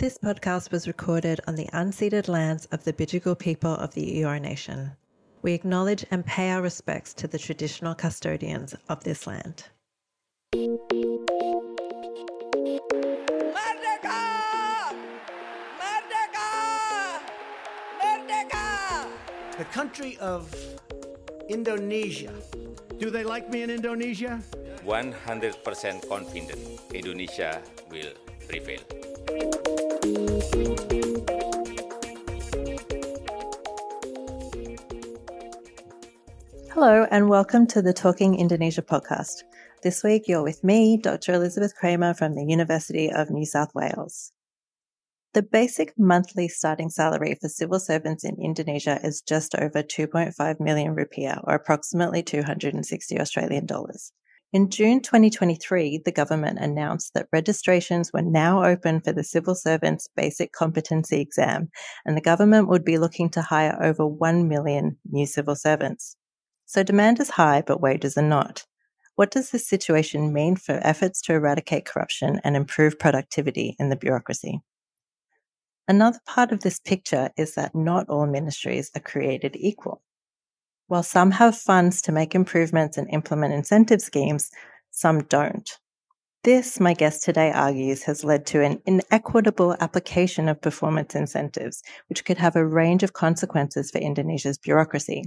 This podcast was recorded on the unceded lands of the Bidjigal people of the Eora Nation. We acknowledge and pay our respects to the traditional custodians of this land. The country of Indonesia. Do they like me in Indonesia? 100% confident Indonesia will prevail. Hello, and welcome to the Talking Indonesia podcast. This week, you're with me, Dr. Elisabeth Kramer from the University of New South Wales. The basic monthly starting salary for civil servants in Indonesia is just over 2.5 million rupiah, or approximately 260 Australian dollars. In June 2023, the government announced that registrations were now open for the civil servants basic competency exam, and the government would be looking to hire over 1 million new civil servants. So demand is high, but wages are not. What does this situation mean for efforts to eradicate corruption and improve productivity in the bureaucracy? Another part of this picture is that not all ministries are created equal. While some have funds to make improvements and implement incentive schemes, some don't. This, my guest today argues, has led to an inequitable application of performance incentives, which could have a range of consequences for Indonesia's bureaucracy.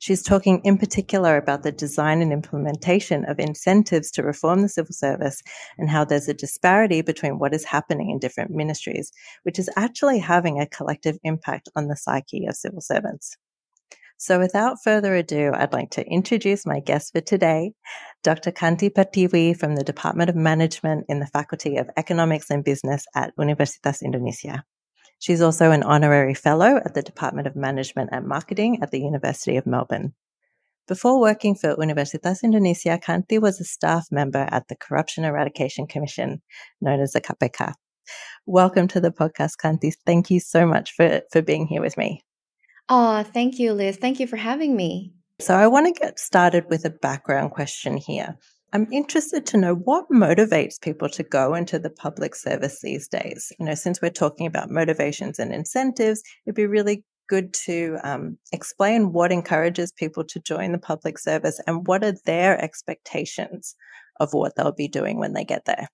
She's talking in particular about the design and implementation of incentives to reform the civil service and how there's a disparity between what is happening in different ministries, which is actually having a collective impact on the psyche of civil servants. So without further ado, I'd like to introduce my guest for today, Dr. Kanti Pertiwi from the Department of Management in the Faculty of Economics and Business at Universitas Indonesia. She's also an honorary fellow at the Department of Management and Marketing at the University of Melbourne. Before working for Universitas Indonesia, Kanti was a staff member at the Corruption Eradication Commission, known as the KPK. Welcome to the podcast, Kanti. Thank you so much for, for being here with me. Oh, thank you, Liz. Thank you for having me. So, I want to get started with a background question here. I'm interested to know what motivates people to go into the public service these days. You know, since we're talking about motivations and incentives, it'd be really good to um, explain what encourages people to join the public service and what are their expectations of what they'll be doing when they get there.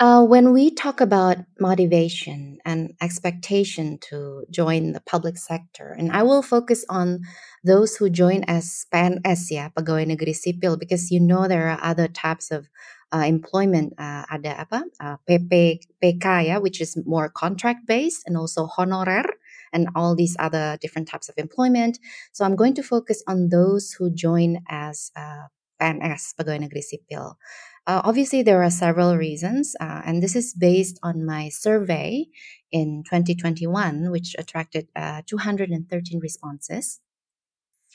Uh, when we talk about motivation and expectation to join the public sector, and I will focus on those who join as PNS ya, pegawai negeri sipil, because you know there are other types of uh, employment. Uh, ada apa? Uh, PP, PK which is more contract based, and also honorer, and all these other different types of employment. So I'm going to focus on those who join as uh, PNS, pegawai negeri sipil. Uh, obviously, there are several reasons, uh, and this is based on my survey in 2021, which attracted uh, 213 responses.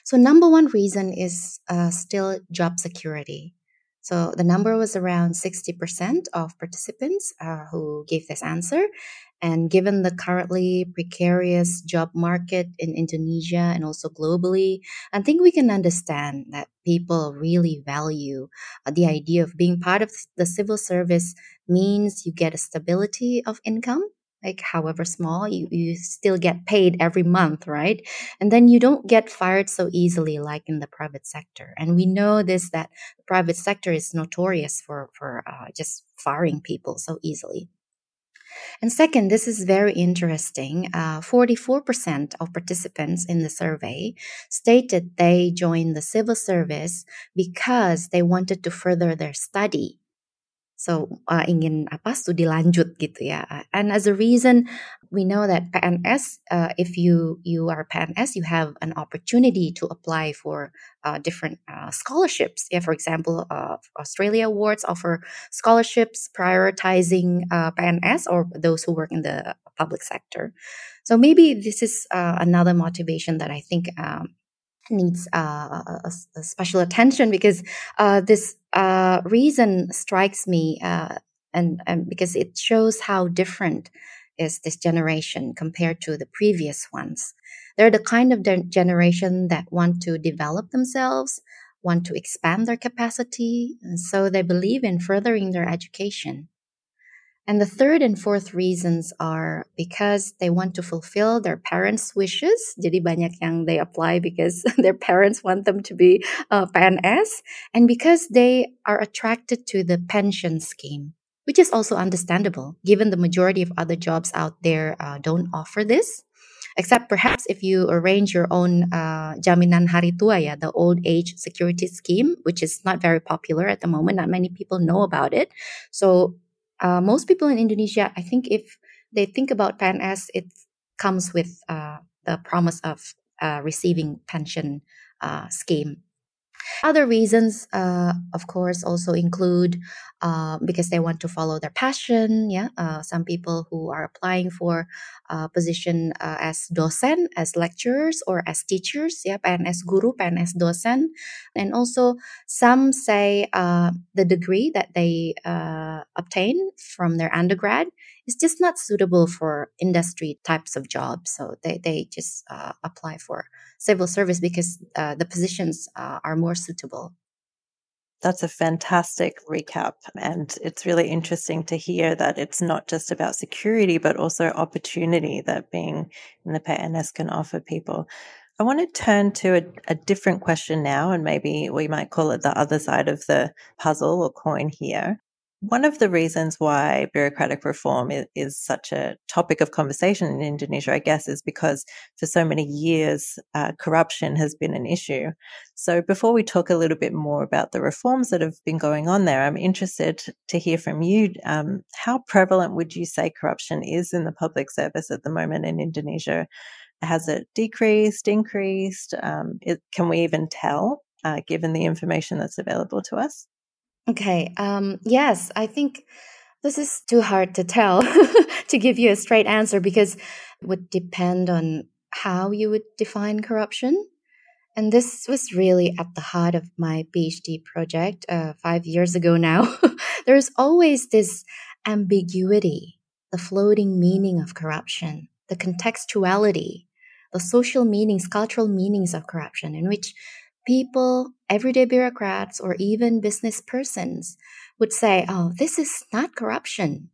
So, number one reason is uh, still job security. So, the number was around 60% of participants uh, who gave this answer, and given the currently precarious job market in Indonesia and also globally, I think we can understand that people really value uh, the idea of being part of the civil service means you get a stability of income like however small you, you still get paid every month right? And then you don't get fired so easily like in the private sector. And we know this that the private sector is notorious for for uh, just firing people so easily and second, this is very interesting. Uh, 44% of participants in the survey stated they joined the civil service because they wanted to further their study. So uh, ingin apa studi lanjut gitu ya. And as a reason, we know that PNS, uh, if you you are PNS, you have an opportunity to apply for uh, different uh, scholarships. Yeah, for example, uh, Australia Awards offer scholarships prioritizing uh, PNS or those who work in the public sector. So maybe this is another motivation that I think. Um, needs uh, a, a, special attention because uh, this uh, reason strikes me uh, and, and, because it shows how different is this generation compared to the previous ones. They're the kind of de- generation that want to develop themselves want to expand their capacity and so they believe in furthering their education And the third and fourth reasons are because they want to fulfill their parents' wishes. Jadi banyak yang they apply because their parents want them to be uh, PNS and because they are attracted to the pension scheme, which is also understandable given the majority of other jobs out there uh, don't offer this. Except perhaps if you arrange your own uh, Jaminan Hari Tua, yeah, the old age security scheme, which is not very popular at the moment. Not many people know about it. So uh, most people in Indonesia, I think if they think about PNS, it comes with uh, the promise of uh, receiving pension uh, scheme. Other reasons, uh, of course, also include uh, because they want to follow their passion. Yeah, uh, some people who are applying for a position uh, as dosen, as lecturers, or as teachers. Yeah, PNS guru, PNS dosen, and also some say uh, the degree that they uh, obtain from their undergrad is just not suitable for industry types of jobs. So they, they just uh, apply for civil service because uh, the positions uh, are more suitable. That's a fantastic recap. And it's really interesting to hear that it's not just about security, but also opportunity that being in the PNS can offer people. I want to turn to a, a, different question now, and maybe we might call it the other side of the puzzle or coin here. One of the reasons why bureaucratic reform is, is, such a topic of conversation in Indonesia, I guess, is because for so many years, uh, corruption has been an issue. So, before we talk a little bit more about the reforms that have been going on there, I'm interested to hear from you. Um, how prevalent would you say corruption is in the public service at the moment in Indonesia? Has it decreased, increased? Um, it, can we even tell, uh, given the information that's available to us? Okay. Um, yes, I think this is too hard to tell to give you a straight answer because it would depend on how you would define corruption. And this was really at the heart of my PhD project uh, five years ago now. There's always this ambiguity, the floating meaning of corruption, the contextuality, the social meanings, cultural meanings of corruption, in which people, everyday bureaucrats, or even business persons would say, oh, this is not corruption.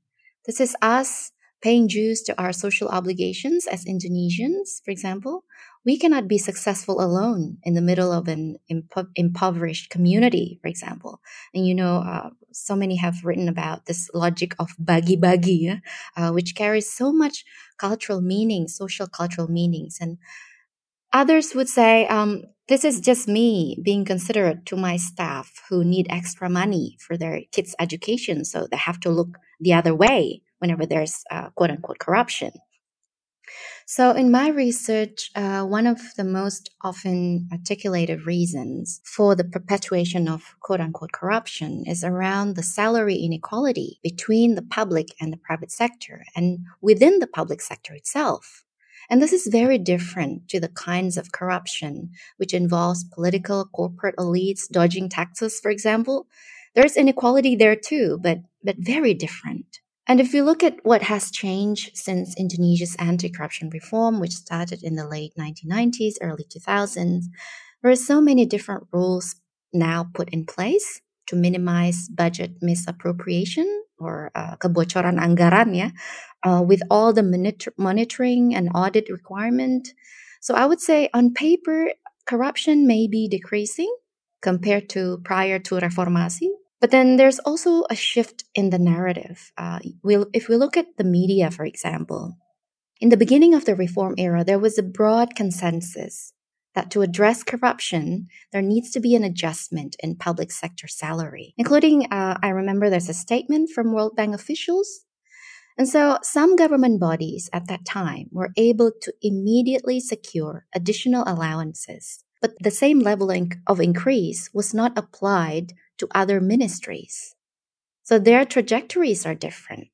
This is us paying dues to our social obligations as Indonesians, for example. We cannot be successful alone in the middle of an impo- impoverished community, for example. And you know, uh, so many have written about this logic of bagi-bagi, uh, which carries so much cultural meaning, social cultural meanings. And others would say, um, this is just me being considerate to my staff who need extra money for their kids' education, so they have to look the other way whenever there's uh, quote unquote corruption. So, in my research, uh, one of the most often articulated reasons for the perpetuation of quote unquote corruption is around the salary inequality between the public and the private sector and within the public sector itself. And this is very different to the kinds of corruption which involves political corporate elites dodging taxes, for example. There's inequality there too, but, but very different. And if you look at what has changed since Indonesia's anti corruption reform, which started in the late 1990s, early 2000s, there are so many different rules now put in place to minimize budget misappropriation or uh, kebocoran anggaran ya uh, with all the monitor- monitoring and audit requirement. So I would say on paper, corruption may be decreasing compared to prior to reformasi. But then there's also a shift in the narrative. Uh, we'll, if we look at the media, for example, in the beginning of the reform era, there was a broad consensus that to address corruption, there needs to be an adjustment in public sector salary, including, uh, I remember there's a statement from World Bank officials and so some government bodies at that time were able to immediately secure additional allowances, but the same level of increase was not applied to other ministries. So their trajectories are different.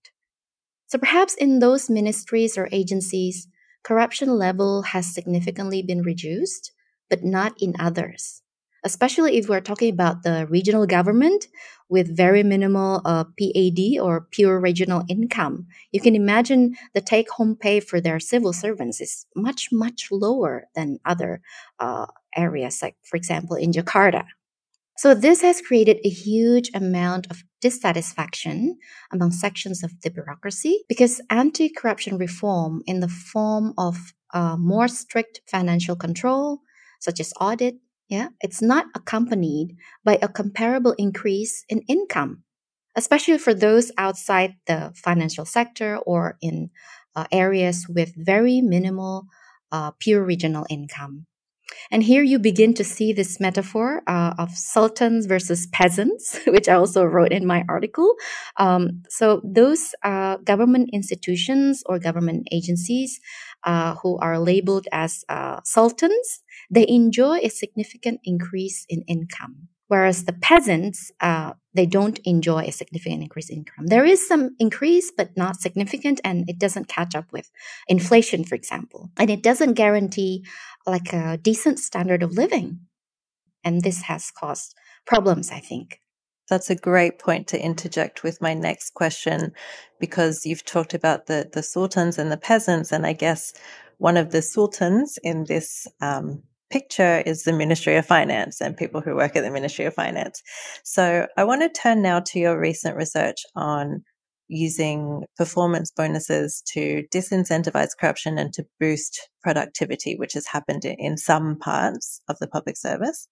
So perhaps in those ministries or agencies, corruption level has significantly been reduced, but not in others especially if we're talking about the regional government with very minimal uh, PAD or pure regional income. You can imagine the take home pay for their civil servants is much, much lower than other uh, areas, like, for example, in Jakarta. So, this has created a huge amount of dissatisfaction among sections of the bureaucracy because anti corruption reform in the form of uh, more strict financial control, such as audit, yeah, it's not accompanied by a comparable increase in income, especially for those outside the financial sector or in uh, areas with very minimal uh, pure regional income. And here you begin to see this metaphor uh, of sultans versus peasants, which I also wrote in my article. Um, so, those uh, government institutions or government agencies uh, who are labeled as uh, sultans, they enjoy a significant increase in income. Whereas the peasants, uh, they don't enjoy a significant increase in income. There is some increase, but not significant, and it doesn't catch up with inflation, for example. And it doesn't guarantee like a decent standard of living. And this has caused problems, I think. That's a great point to interject with my next question because you've talked about the, the sultans and the peasants. And I guess one of the sultans in this um, picture is the Ministry of Finance and people who work at the Ministry of Finance. So I want to turn now to your recent research on using performance bonuses to disincentivize corruption and to boost productivity, which has happened in some parts of the public service.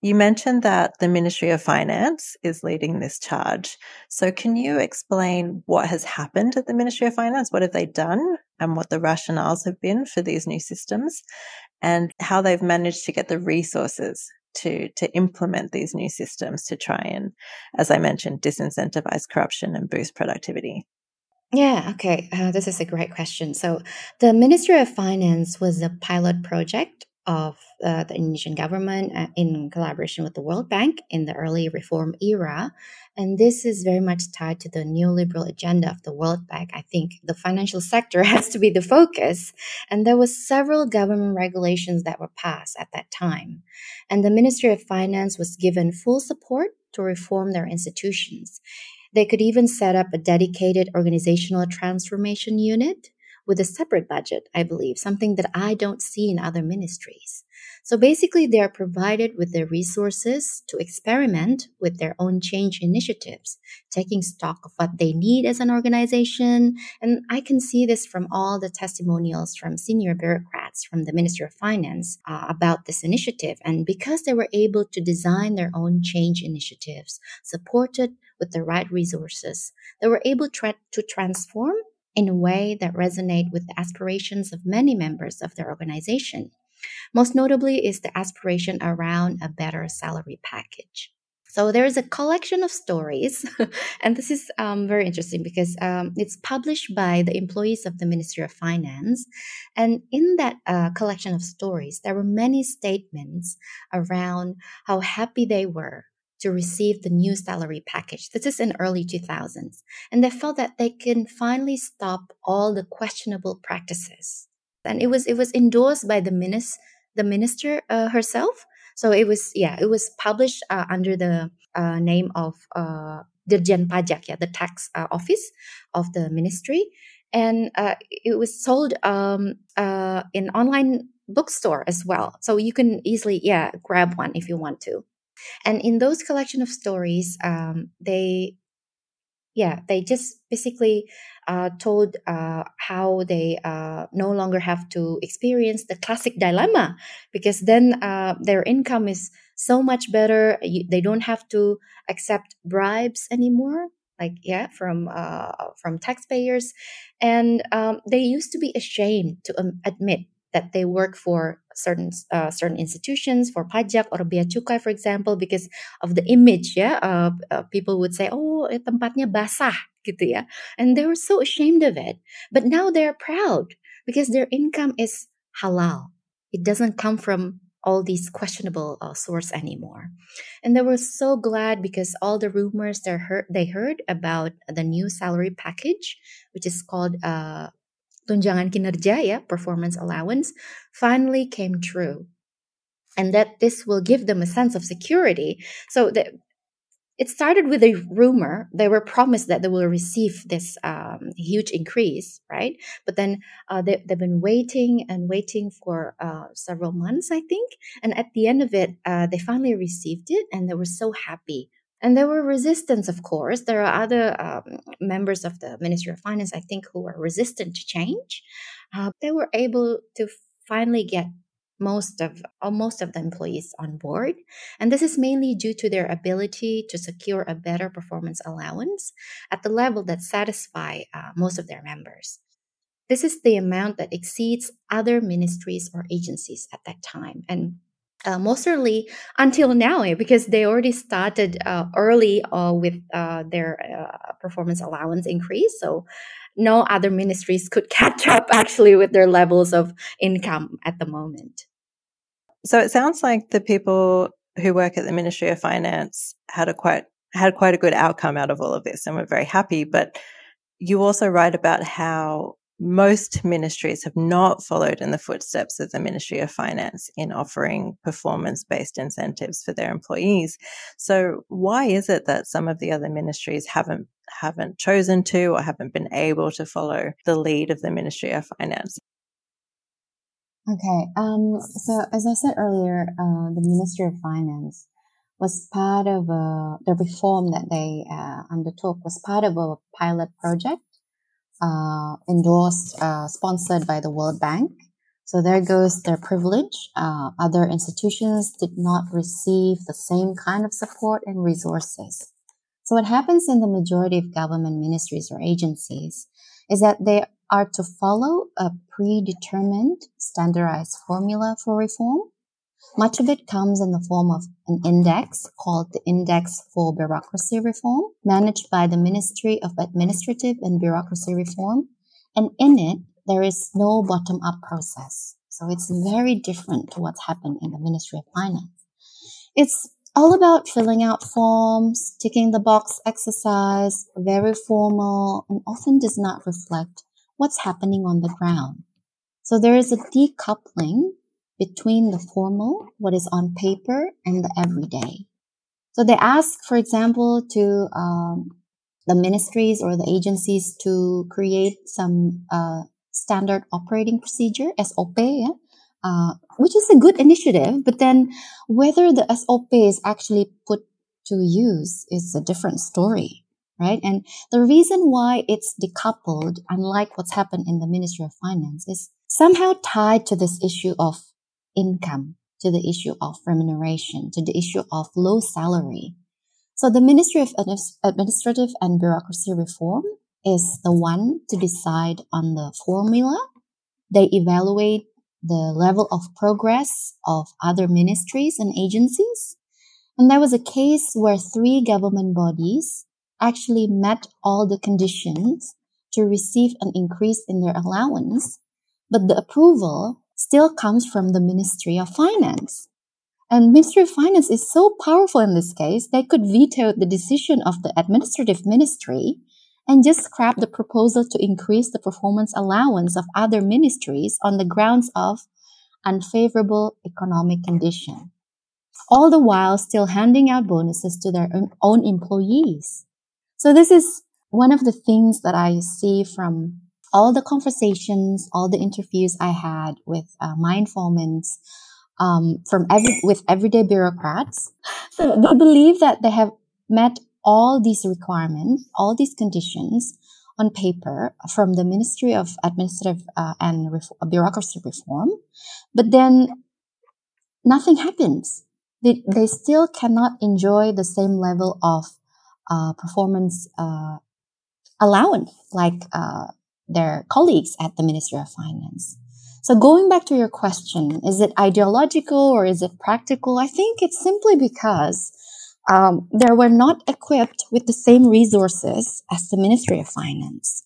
You mentioned that the Ministry of Finance is leading this charge. So, can you explain what has happened at the Ministry of Finance? What have they done and what the rationales have been for these new systems and how they've managed to get the resources to to implement these new systems to try and, as I mentioned, disincentivize corruption and boost productivity? Yeah, okay. Uh, this is a great question. So, the Ministry of Finance was a pilot project of uh, the Indonesian government uh, in collaboration with the World Bank in the early reform era. And this is very much tied to the neoliberal agenda of the World Bank. I think the financial sector has to be the focus. And there were several government regulations that were passed at that time. And the Ministry of Finance was given full support to reform their institutions. They could even set up a dedicated organizational transformation unit with a separate budget, I believe, something that I don't see in other ministries. So basically, they are provided with the resources to experiment with their own change initiatives, taking stock of what they need as an organization. And I can see this from all the testimonials from senior bureaucrats from the Ministry of Finance uh, about this initiative. And because they were able to design their own change initiatives, supported with the right resources, they were able tra- to transform in a way that resonate with the aspirations of many members of their organization. Most notably is the aspiration around a better salary package. So there is a collection of stories, and this is um, very interesting because um, it's published by the employees of the Ministry of Finance. And in that uh, collection of stories, there were many statements around how happy they were to receive the new salary package. This is in early 2000s. And they felt that they can finally stop all the questionable practices. And it was it was endorsed by the minister the minister uh, herself. So it was yeah, it was published uh, under the uh, name of uh, Dirjen Pajak, yeah, the tax uh, office of the ministry, and uh, it was sold um, in online bookstore as well. So you can easily yeah grab one if you want to. And in those collection of stories, um, they, yeah, they just basically uh, told uh, how they uh, no longer have to experience the classic dilemma because then uh, their income is so much better. You, they don't have to accept bribes anymore like yeah from uh, from taxpayers and um, they used to be ashamed to um, admit that they work for certain uh, certain institutions for pajak or bea cukai for example because of the image ya uh, uh, people would say oh eh, tempatnya basah gitu ya. And they were so ashamed of it. But now they're proud because their income is halal. It doesn't come from all these questionable uh, source anymore. And they were so glad because all the rumors they heard they heard about the new salary package which is called uh, tunjangan kinerja ya, performance allowance, finally came true. And that this will give them a sense of security. So it started with a rumor. They were promised that they will receive this um, huge increase, right? But then uh, they, have been waiting and waiting for uh, several months, I think. And at the end of it, uh, they finally received it and they were so happy And there were resistance, of course. There are other um, members of the Ministry of Finance, I think, who were resistant to change. Uh, they were able to finally get most of most of the employees on board and this is mainly due to their ability to secure a better performance allowance at the level that satisfy uh, most of their members this is the amount that exceeds other ministries or agencies at that time and uh, most certainly until now eh, because they already started uh, early uh, with uh, their uh, performance allowance increase. So no other ministries could catch up actually with their levels of income at the moment. So it sounds like the people who work at the ministry of finance had a quite had quite a good outcome out of all of this and were very happy but you also write about how most ministries have not followed in the footsteps of the Ministry of Finance in offering performance based incentives for their employees. So why is it that some of the other ministries haven't haven't chosen to or haven't been able to follow the lead of the Ministry of Finance? Okay. Um, so as I said earlier, uh, the Ministry of Finance was part of uh, the reform that they uh, undertook was part of a pilot project uh, endorsed, uh, sponsored by the World Bank. So there goes their privilege. Uh, other institutions did not receive the same kind of support and resources. So what happens in the majority of government ministries or agencies is that they are to follow a predetermined standardized formula for reform much of it comes in the form of an index called the Index for Bureaucracy Reform, managed by the Ministry of Administrative and Bureaucracy Reform. And in it, there is no bottom up process. So it's very different to what's happened in the Ministry of Finance. It's all about filling out forms, ticking the box exercise, very formal, and often does not reflect what's happening on the ground. So there is a decoupling between the formal, what is on paper, and the everyday. So they ask, for example, to um, the ministries or the agencies to create some uh, standard operating procedure (SOP), yeah? uh, which is a good initiative. But then, whether the SOP is actually put to use is a different story, right? And the reason why it's decoupled, unlike what's happened in the Ministry of Finance, is somehow tied to this issue of income, to the issue of remuneration, to the issue of low salary. So the Ministry of Administrative and Bureaucracy Reform is the one to decide on the formula. They evaluate the level of progress of other ministries and agencies. And there was a case where three government bodies actually met all the conditions to receive an increase in their allowance, but the approval still comes from the Ministry of Finance. And Ministry of Finance is so powerful in this case, they could veto the decision of the administrative ministry and just scrap the proposal to increase the performance allowance of other ministries on the grounds of unfavorable economic condition. All the while still handing out bonuses to their own employees. So this is one of the things that I see from all the conversations, all the interviews I had with uh, my informants, um, from every with everyday bureaucrats, they believe that they have met all these requirements, all these conditions on paper from the Ministry of Administrative uh, and Ref- Bureaucracy Reform, but then nothing happens. They, they still cannot enjoy the same level of uh, performance uh, allowance like uh, their colleagues at the Ministry of Finance. So going back to your question, is it ideological or is it practical? I think it's simply because um, they were not equipped with the same resources as the Ministry of Finance.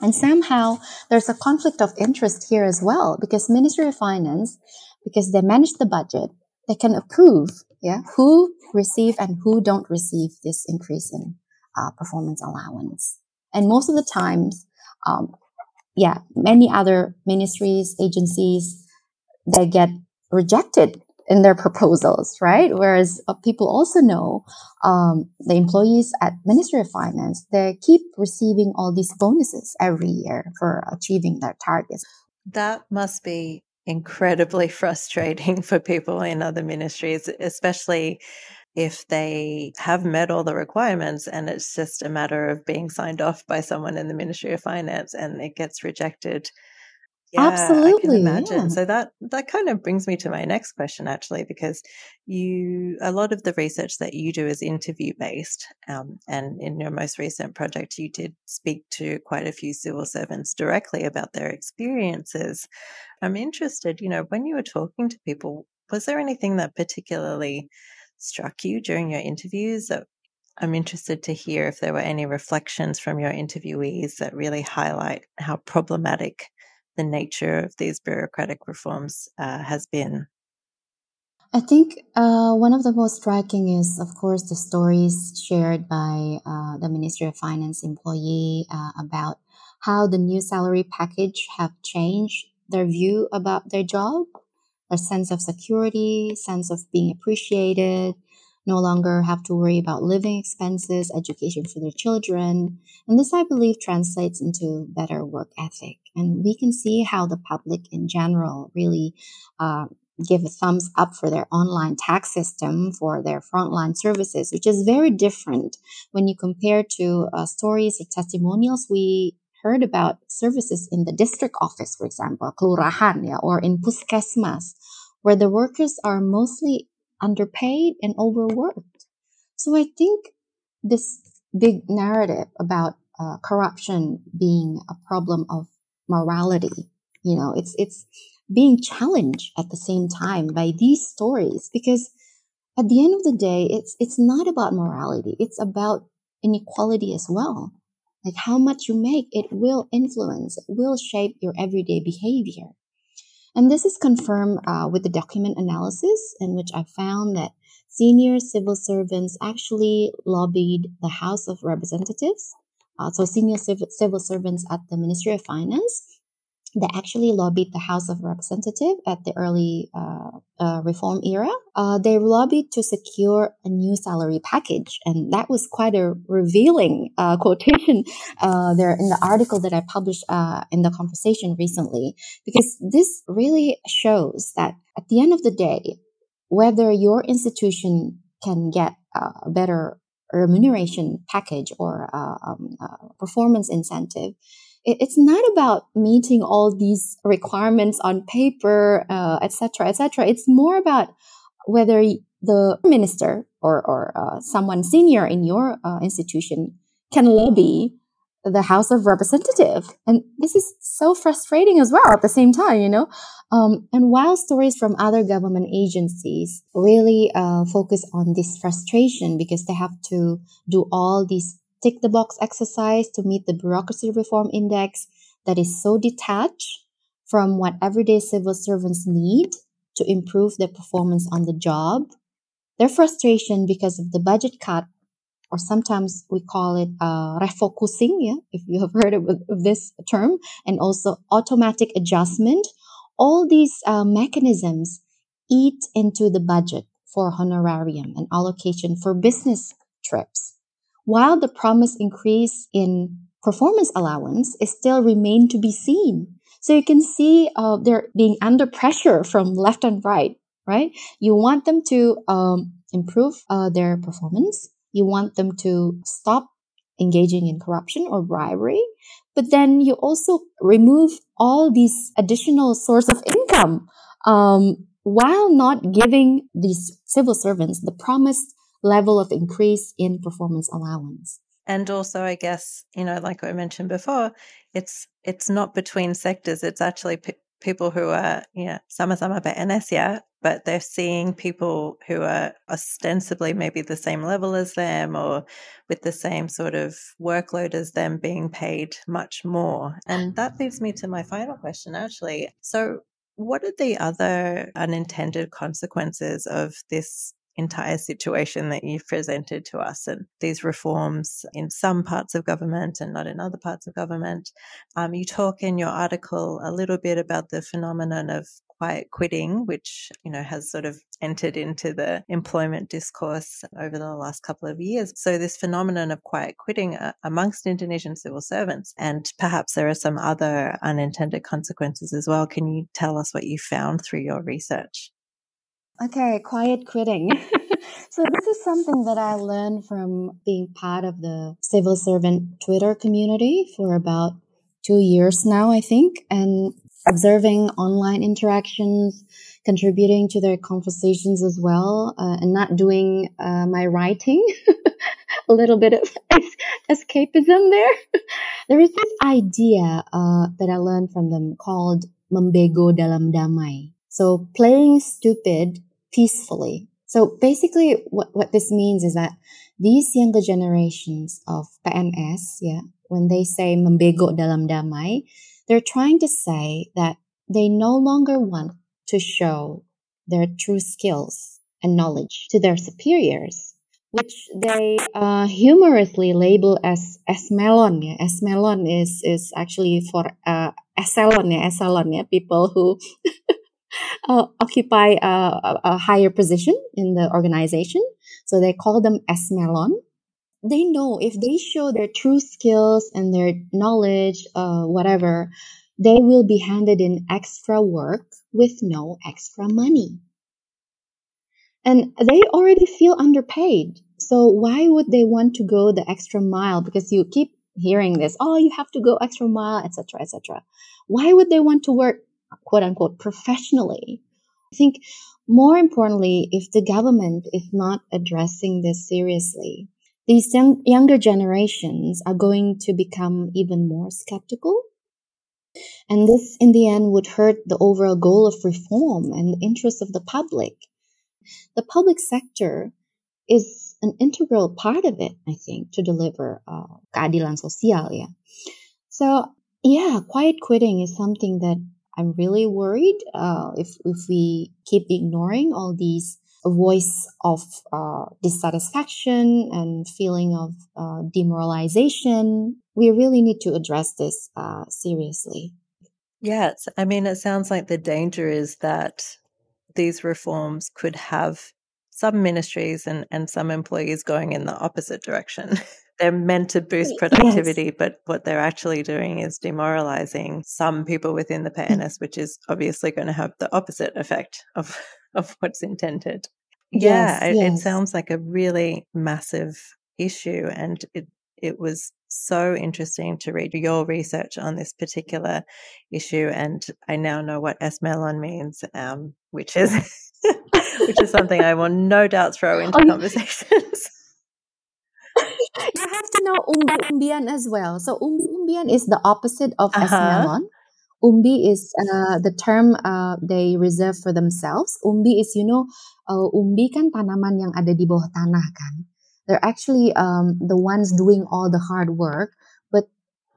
And somehow there's a conflict of interest here as well because Ministry of Finance, because they manage the budget, they can approve, yeah, who receive and who don't receive this increase in uh, performance allowance. And most of the times, um, yeah, many other ministries, agencies, they get rejected in their proposals, right? Whereas uh, people also know um, the employees at Ministry of Finance, they keep receiving all these bonuses every year for achieving their targets. That must be incredibly frustrating for people in other ministries, especially if they have met all the requirements and it's just a matter of being signed off by someone in the Ministry of Finance and it gets rejected. Yeah, Absolutely. I can imagine. Yeah. So that that kind of brings me to my next question actually because you a lot of the research that you do is interview based um, and in your most recent project you did speak to quite a few civil servants directly about their experiences. I'm interested, you know, when you were talking to people was there anything that particularly struck you during your interviews that I'm interested to hear if there were any reflections from your interviewees that really highlight how problematic the nature of these bureaucratic reforms uh, has been. I think uh, one of the most striking is, of course, the stories shared by uh, the Ministry of Finance employee uh, about how the new salary package have changed their view about their job a sense of security, sense of being appreciated, no longer have to worry about living expenses, education for their children. And this, I believe, translates into better work ethic. And we can see how the public in general really uh, give a thumbs up for their online tax system for their frontline services, which is very different when you compare to uh, stories or testimonials we heard about services in the district office, for example, kelurahan, yeah, or in puskesmas, where the workers are mostly underpaid and overworked. So I think this big narrative about uh, corruption being a problem of morality, you know, it's it's being challenged at the same time by these stories because at the end of the day, it's it's not about morality; it's about inequality as well. Like how much you make, it will influence, it will shape your everyday behavior. And this is confirmed uh, with the document analysis, in which I found that senior civil servants actually lobbied the House of Representatives. Uh, so, senior civil, civil servants at the Ministry of Finance that actually lobbied the House of Representatives at the early uh, uh, reform era. Uh, they lobbied to secure a new salary package, and that was quite a revealing uh, quotation uh, there in the article that I published uh, in the conversation recently, because this really shows that at the end of the day, whether your institution can get a better remuneration package or um, performance incentive it's not about meeting all these requirements on paper, etc., uh, etc. Et it's more about whether the minister or, or uh, someone senior in your uh, institution can lobby the House of Representative. And this is so frustrating as well at the same time, you know? Um, and while stories from other government agencies really uh, focus on this frustration because they have to do all these tick the box exercise to meet the bureaucracy reform index that is so detached from what everyday civil servants need to improve their performance on the job. Their frustration because of the budget cut, or sometimes we call it uh, refocusing, yeah, if you have heard of, this term, and also automatic adjustment. All these uh, mechanisms eat into the budget for honorarium and allocation for business trips while the promised increase in performance allowance is still remain to be seen. So you can see uh, they're being under pressure from left and right, right? You want them to um, improve uh, their performance. You want them to stop engaging in corruption or bribery. But then you also remove all these additional source of income um, while not giving these civil servants the promised level of increase in performance allowance. And also, I guess, you know, like I mentioned before, it's it's not between sectors. It's actually p- people who are, you know, sama-sama PNS, yeah, but they're seeing people who are ostensibly maybe the same level as them or with the same sort of workload as them being paid much more. And that mm. leads me to my final question, actually. So, what are the other unintended consequences of this entire situation that you've presented to us and these reforms in some parts of government and not in other parts of government. Um, you talk in your article a little bit about the phenomenon of quiet quitting, which you know has sort of entered into the employment discourse over the last couple of years. So this phenomenon of quiet quitting uh, amongst Indonesian civil servants, and perhaps there are some other unintended consequences as well. Can you tell us what you found through your research? Okay, quiet quitting. so this is something that I learned from being part of the civil servant Twitter community for about two years now, I think, and observing online interactions, contributing to their conversations as well, uh, and not doing uh, my writing. a little bit of escapism there. there is this idea uh, that I learned from them called membego dalam damai. So playing stupid peacefully. So basically, what, what this means is that these younger generations of PNS, yeah, when they say membego dalam damai, they're trying to say that they no longer want to show their true skills and knowledge to their superiors, which they uh, humorously label as esmelon. Yeah. Esmelon is, is actually for uh, eselon, yeah, eselon, yeah, people who uh, occupy a, a, higher position in the organization. So they call them esmelon. They know if they show their true skills and their knowledge, uh, whatever, they will be handed in extra work with no extra money. And they already feel underpaid. So why would they want to go the extra mile? Because you keep hearing this, oh, you have to go extra mile, etc., etc. Why would they want to work quote unquote professionally. I think more importantly, if the government is not addressing this seriously, these young, younger generations are going to become even more skeptical. And this, in the end, would hurt the overall goal of reform and the interests of the public. The public sector is an integral part of it, I think, to deliver uh, keadilan sosial. Yeah. So, yeah, quiet quitting is something that I'm really worried uh, if if we keep ignoring all these voice of uh, dissatisfaction and feeling of uh, demoralization. We really need to address this uh, seriously. Yes, I mean, it sounds like the danger is that these reforms could have some ministries and, and some employees going in the opposite direction. they're meant to boost productivity, yes. but what they're actually doing is demoralizing some people within the PNS, mm. which is obviously going to have the opposite effect of, of what's intended. Yeah, yes, it, yes. it sounds like a really massive issue. And it, it was so interesting to read your research on this particular issue. And I now know what esmelon means, um, which is, which is something I will no doubt throw into conversations you have to know umbi-umbian as well. So umbi-umbian is the opposite of uh-huh. esmelon. Umbi is uh, the term uh, they reserve for themselves. Umbi is, you know, uh, umbi kan tanaman yang ada di bawah tanah kan. They're actually um, the ones doing all the hard work, but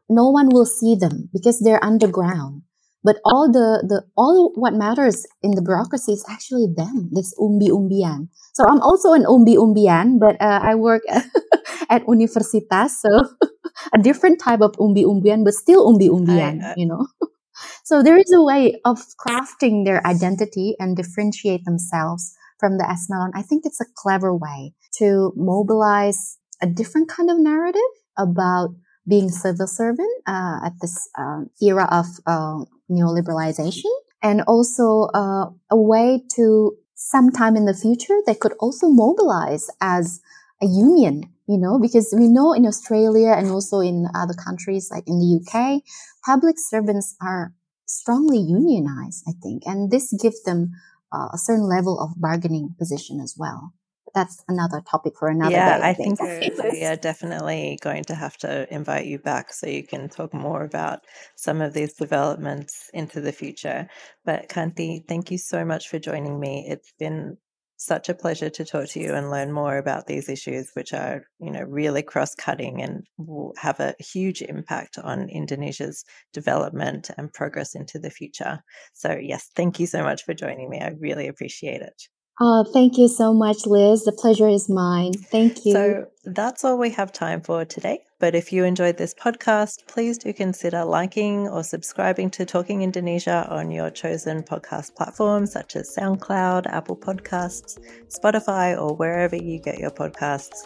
no one will see them because they're underground. But all the, the all what matters in the bureaucracy is actually them. This umbi umbian. So I'm also an umbi umbian, but uh, I work at universitas, so a different type of umbi umbian, but still umbi umbian. You know. so there is a way of crafting their identity and differentiate themselves from the esmelon. I think it's a clever way to mobilize a different kind of narrative about being civil servant uh, at this uh, era of uh, neoliberalization and also uh, a way to sometime in the future they could also mobilize as a union you know because we know in australia and also in other countries like in the uk public servants are strongly unionized i think and this gives them uh, a certain level of bargaining position as well that's another topic for another yeah, day. I think we are definitely going to have to invite you back so you can talk more about some of these developments into the future. But Kanti, thank you so much for joining me. It's been such a pleasure to talk to you and learn more about these issues, which are, you know, really cross-cutting and will have a huge impact on Indonesia's development and progress into the future. So, yes, thank you so much for joining me. I really appreciate it. Oh, thank you so much, Liz. The pleasure is mine. Thank you. So that's all we have time for today. But if you enjoyed this podcast, please do consider liking or subscribing to Talking Indonesia on your chosen podcast platforms such as SoundCloud, Apple Podcasts, Spotify, or wherever you get your podcasts.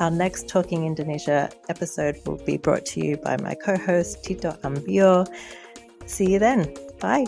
Our next Talking Indonesia episode will be brought to you by my co host, Tito Ambyo. See you then. Bye.